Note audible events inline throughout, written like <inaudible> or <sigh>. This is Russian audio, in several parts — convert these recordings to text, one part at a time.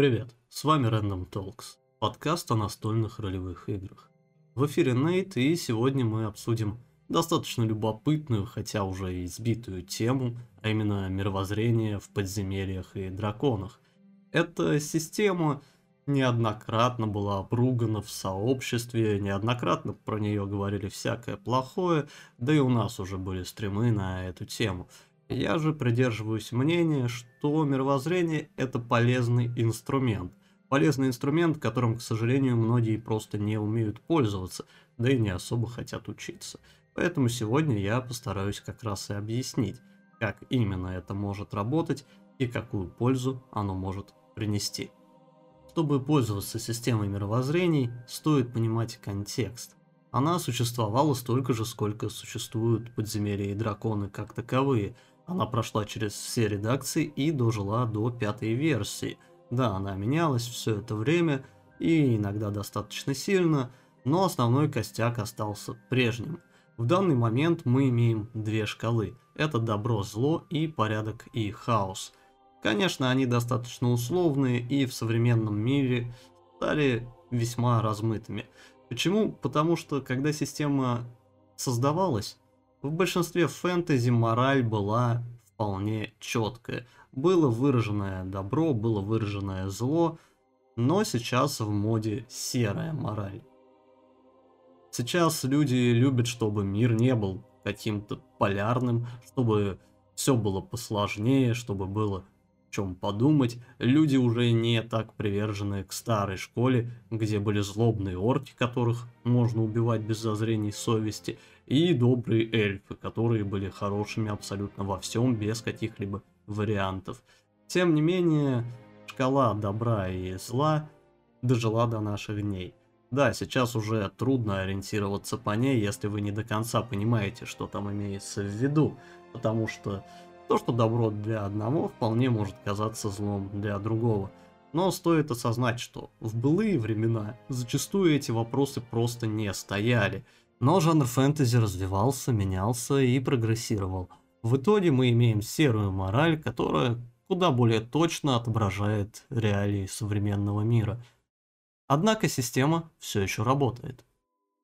Привет, с вами Random Talks, подкаст о настольных ролевых играх. В эфире Нейт, и сегодня мы обсудим достаточно любопытную, хотя уже и избитую тему, а именно мировоззрение в подземельях и драконах. Эта система неоднократно была обругана в сообществе, неоднократно про нее говорили всякое плохое, да и у нас уже были стримы на эту тему. Я же придерживаюсь мнения, что мировоззрение это полезный инструмент. Полезный инструмент, которым, к сожалению, многие просто не умеют пользоваться, да и не особо хотят учиться. Поэтому сегодня я постараюсь как раз и объяснить, как именно это может работать и какую пользу оно может принести. Чтобы пользоваться системой мировоззрений, стоит понимать контекст. Она существовала столько же, сколько существуют подземелья и драконы как таковые. Она прошла через все редакции и дожила до пятой версии. Да, она менялась все это время, и иногда достаточно сильно, но основной костяк остался прежним. В данный момент мы имеем две шкалы. Это добро, зло и порядок и хаос – Конечно, они достаточно условные и в современном мире стали весьма размытыми. Почему? Потому что когда система создавалась, в большинстве фэнтези мораль была вполне четкая. Было выраженное добро, было выраженное зло, но сейчас в моде серая мораль. Сейчас люди любят, чтобы мир не был каким-то полярным, чтобы все было посложнее, чтобы было чем подумать, люди уже не так привержены к старой школе, где были злобные орки, которых можно убивать без зазрений совести, и добрые эльфы, которые были хорошими абсолютно во всем, без каких-либо вариантов. Тем не менее, шкала добра и зла дожила до наших дней. Да, сейчас уже трудно ориентироваться по ней, если вы не до конца понимаете, что там имеется в виду, потому что то, что добро для одного, вполне может казаться злом для другого. Но стоит осознать, что в былые времена зачастую эти вопросы просто не стояли. Но жанр фэнтези развивался, менялся и прогрессировал. В итоге мы имеем серую мораль, которая куда более точно отображает реалии современного мира. Однако система все еще работает.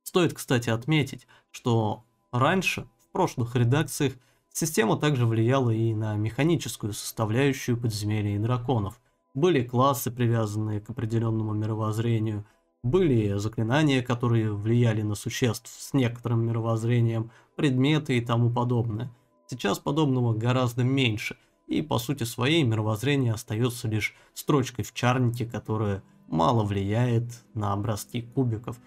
Стоит, кстати, отметить, что раньше, в прошлых редакциях, Система также влияла и на механическую составляющую подземелья и драконов. Были классы, привязанные к определенному мировоззрению, были заклинания, которые влияли на существ с некоторым мировоззрением, предметы и тому подобное. Сейчас подобного гораздо меньше, и по сути своей мировоззрение остается лишь строчкой в чарнике, которая мало влияет на образки кубиков.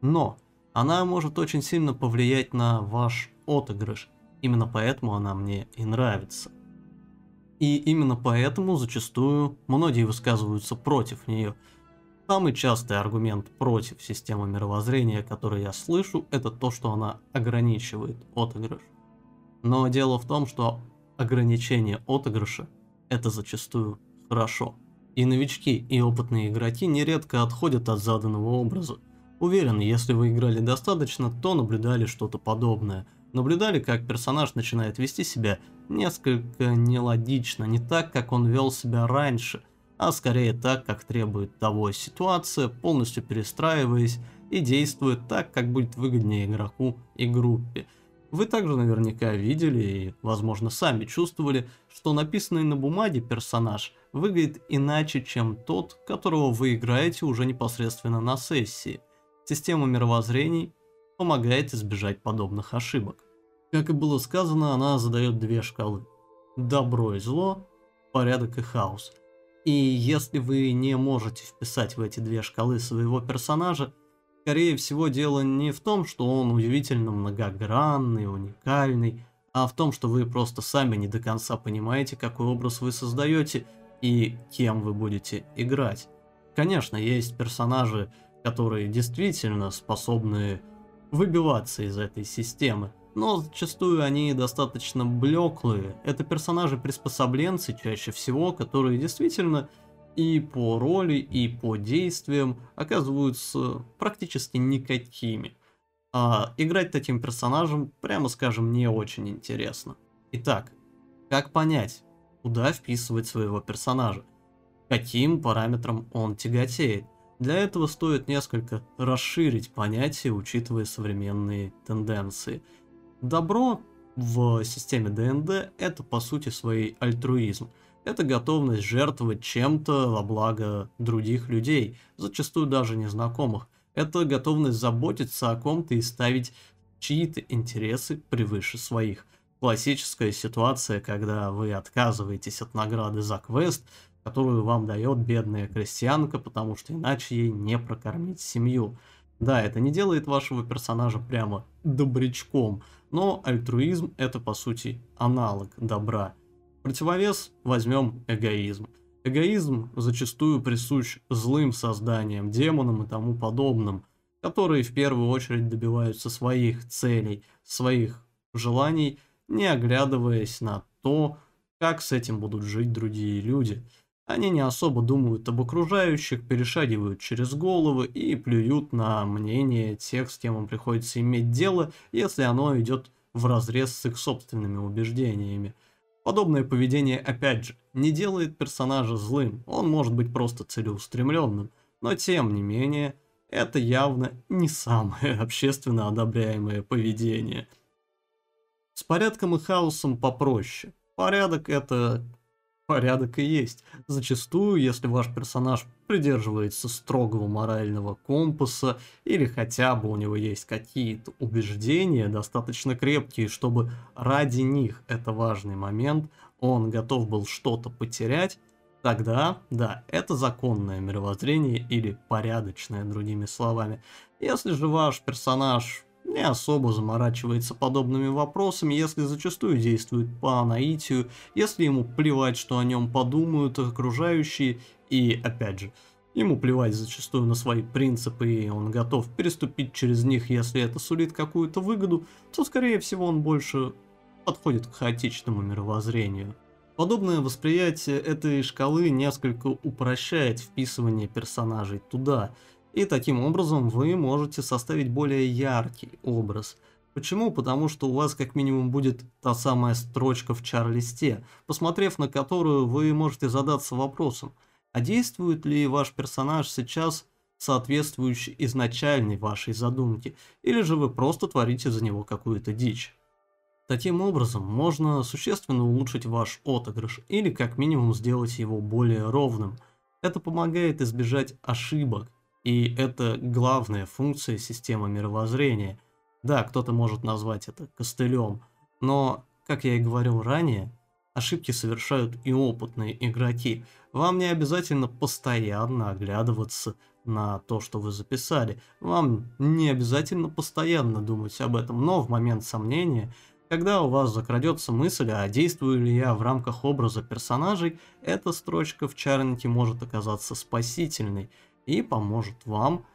Но она может очень сильно повлиять на ваш отыгрыш, Именно поэтому она мне и нравится. И именно поэтому зачастую многие высказываются против нее. Самый частый аргумент против системы мировоззрения, который я слышу, это то, что она ограничивает отыгрыш. Но дело в том, что ограничение отыгрыша – это зачастую хорошо. И новички, и опытные игроки нередко отходят от заданного образа. Уверен, если вы играли достаточно, то наблюдали что-то подобное – Наблюдали, как персонаж начинает вести себя несколько нелогично, не так, как он вел себя раньше, а скорее так, как требует того ситуация, полностью перестраиваясь и действует так, как будет выгоднее игроку и группе. Вы также наверняка видели и, возможно, сами чувствовали, что написанный на бумаге персонаж выглядит иначе, чем тот, которого вы играете уже непосредственно на сессии. Система мировоззрений помогает избежать подобных ошибок. Как и было сказано, она задает две шкалы. Добро и зло, порядок и хаос. И если вы не можете вписать в эти две шкалы своего персонажа, скорее всего дело не в том, что он удивительно многогранный, уникальный, а в том, что вы просто сами не до конца понимаете, какой образ вы создаете и кем вы будете играть. Конечно, есть персонажи, которые действительно способны выбиваться из этой системы. Но зачастую они достаточно блеклые. Это персонажи-приспособленцы чаще всего, которые действительно и по роли, и по действиям оказываются практически никакими. А играть таким персонажем, прямо скажем, не очень интересно. Итак, как понять, куда вписывать своего персонажа? каким параметрам он тяготеет. Для этого стоит несколько расширить понятие, учитывая современные тенденции. Добро в системе ДНД это по сути своей альтруизм. Это готовность жертвовать чем-то во благо других людей, зачастую даже незнакомых. Это готовность заботиться о ком-то и ставить чьи-то интересы превыше своих. Классическая ситуация, когда вы отказываетесь от награды за квест, которую вам дает бедная крестьянка, потому что иначе ей не прокормить семью. Да, это не делает вашего персонажа прямо добрячком, но альтруизм это по сути аналог добра. Противовес возьмем эгоизм. Эгоизм зачастую присущ злым созданиям, демонам и тому подобным, которые в первую очередь добиваются своих целей, своих желаний, не оглядываясь на то, как с этим будут жить другие люди – они не особо думают об окружающих, перешагивают через головы и плюют на мнение тех, с кем им приходится иметь дело, если оно идет в разрез с их собственными убеждениями. Подобное поведение, опять же, не делает персонажа злым, он может быть просто целеустремленным, но тем не менее, это явно не самое <laughs> общественно одобряемое поведение. С порядком и хаосом попроще. Порядок это порядок и есть. Зачастую, если ваш персонаж придерживается строгого морального компаса или хотя бы у него есть какие-то убеждения достаточно крепкие, чтобы ради них, это важный момент, он готов был что-то потерять, тогда, да, это законное мировоззрение или порядочное, другими словами. Если же ваш персонаж не особо заморачивается подобными вопросами, если зачастую действует по наитию, если ему плевать, что о нем подумают окружающие, и опять же, ему плевать зачастую на свои принципы, и он готов переступить через них, если это сулит какую-то выгоду, то скорее всего он больше подходит к хаотичному мировоззрению. Подобное восприятие этой шкалы несколько упрощает вписывание персонажей туда, и таким образом вы можете составить более яркий образ. Почему? Потому что у вас как минимум будет та самая строчка в чар-листе, посмотрев на которую вы можете задаться вопросом, а действует ли ваш персонаж сейчас соответствующий изначальной вашей задумке, или же вы просто творите за него какую-то дичь. Таким образом, можно существенно улучшить ваш отыгрыш, или как минимум сделать его более ровным. Это помогает избежать ошибок, и это главная функция системы мировоззрения. Да, кто-то может назвать это костылем, но, как я и говорил ранее, ошибки совершают и опытные игроки. Вам не обязательно постоянно оглядываться на то, что вы записали. Вам не обязательно постоянно думать об этом, но в момент сомнения, когда у вас закрадется мысль, а действую ли я в рамках образа персонажей, эта строчка в чарнике может оказаться спасительной – и поможет вам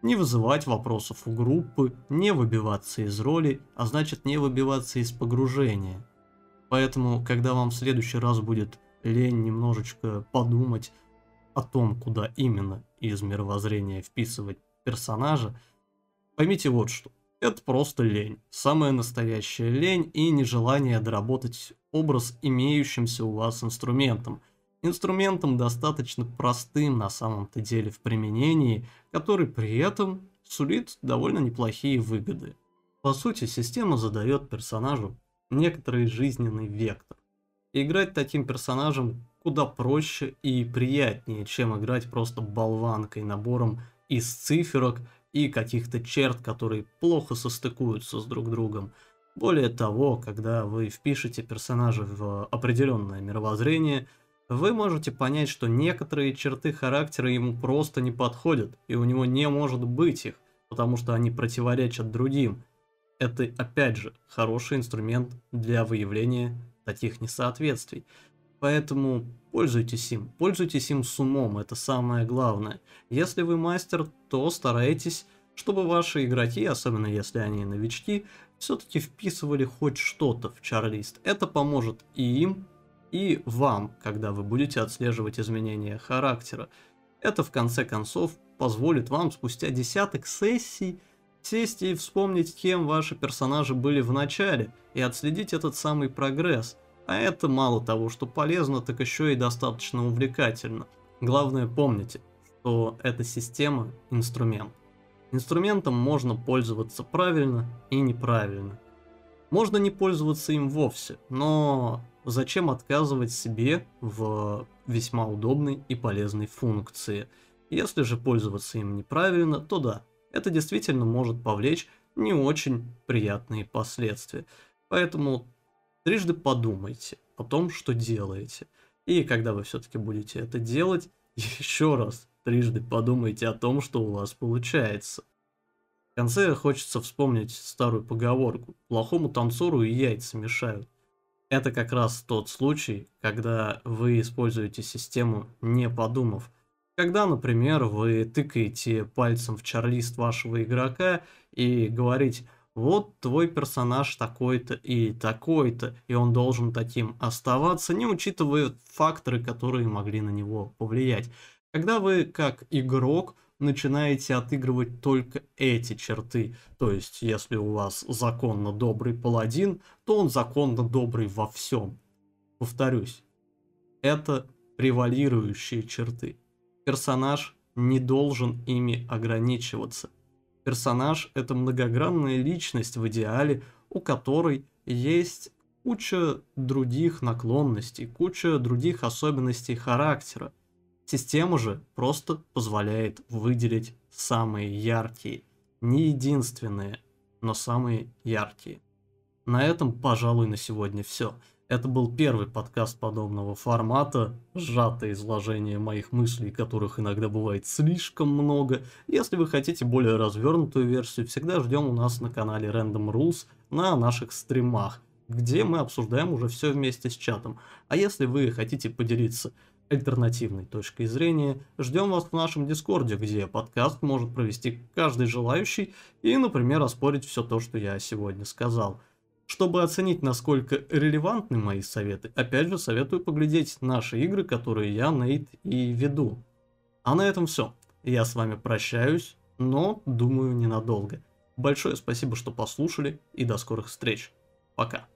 не вызывать вопросов у группы, не выбиваться из роли, а значит не выбиваться из погружения. Поэтому, когда вам в следующий раз будет лень немножечко подумать о том, куда именно из мировоззрения вписывать персонажа, поймите вот что. Это просто лень. Самая настоящая лень и нежелание доработать образ имеющимся у вас инструментом – инструментом достаточно простым на самом-то деле в применении, который при этом сулит довольно неплохие выгоды. По сути, система задает персонажу некоторый жизненный вектор. Играть таким персонажем куда проще и приятнее, чем играть просто болванкой, набором из циферок и каких-то черт, которые плохо состыкуются с друг другом. Более того, когда вы впишете персонажа в определенное мировоззрение – вы можете понять, что некоторые черты характера ему просто не подходят, и у него не может быть их, потому что они противоречат другим. Это, опять же, хороший инструмент для выявления таких несоответствий. Поэтому пользуйтесь им, пользуйтесь им с умом, это самое главное. Если вы мастер, то старайтесь, чтобы ваши игроки, особенно если они новички, все-таки вписывали хоть что-то в чарлист. Это поможет и им, и вам, когда вы будете отслеживать изменения характера. Это в конце концов позволит вам спустя десяток сессий сесть и вспомнить, кем ваши персонажи были в начале, и отследить этот самый прогресс. А это мало того, что полезно, так еще и достаточно увлекательно. Главное помните, что эта система – инструмент. Инструментом можно пользоваться правильно и неправильно. Можно не пользоваться им вовсе, но зачем отказывать себе в весьма удобной и полезной функции? Если же пользоваться им неправильно, то да, это действительно может повлечь не очень приятные последствия. Поэтому трижды подумайте о том, что делаете. И когда вы все-таки будете это делать, <laughs> еще раз трижды подумайте о том, что у вас получается. В конце хочется вспомнить старую поговорку «плохому танцору и яйца мешают». Это как раз тот случай, когда вы используете систему не подумав. Когда, например, вы тыкаете пальцем в чарлист вашего игрока и говорите вот твой персонаж такой-то и такой-то, и он должен таким оставаться, не учитывая факторы, которые могли на него повлиять. Когда вы, как игрок, начинаете отыгрывать только эти черты, то есть если у вас законно добрый паладин, то он законно добрый во всем. Повторюсь, это превалирующие черты. Персонаж не должен ими ограничиваться. Персонаж – это многогранная личность в идеале, у которой есть куча других наклонностей, куча других особенностей характера. Система же просто позволяет выделить самые яркие, не единственные, но самые яркие. На этом, пожалуй, на сегодня все. Это был первый подкаст подобного формата, сжатое изложение моих мыслей, которых иногда бывает слишком много. Если вы хотите более развернутую версию, всегда ждем у нас на канале Random Rules на наших стримах, где мы обсуждаем уже все вместе с чатом. А если вы хотите поделиться альтернативной точкой зрения, ждем вас в нашем дискорде, где подкаст может провести каждый желающий и, например, оспорить все то, что я сегодня сказал. Чтобы оценить, насколько релевантны мои советы, опять же советую поглядеть наши игры, которые я, Нейт, и веду. А на этом все. Я с вами прощаюсь, но, думаю, ненадолго. Большое спасибо, что послушали, и до скорых встреч. Пока.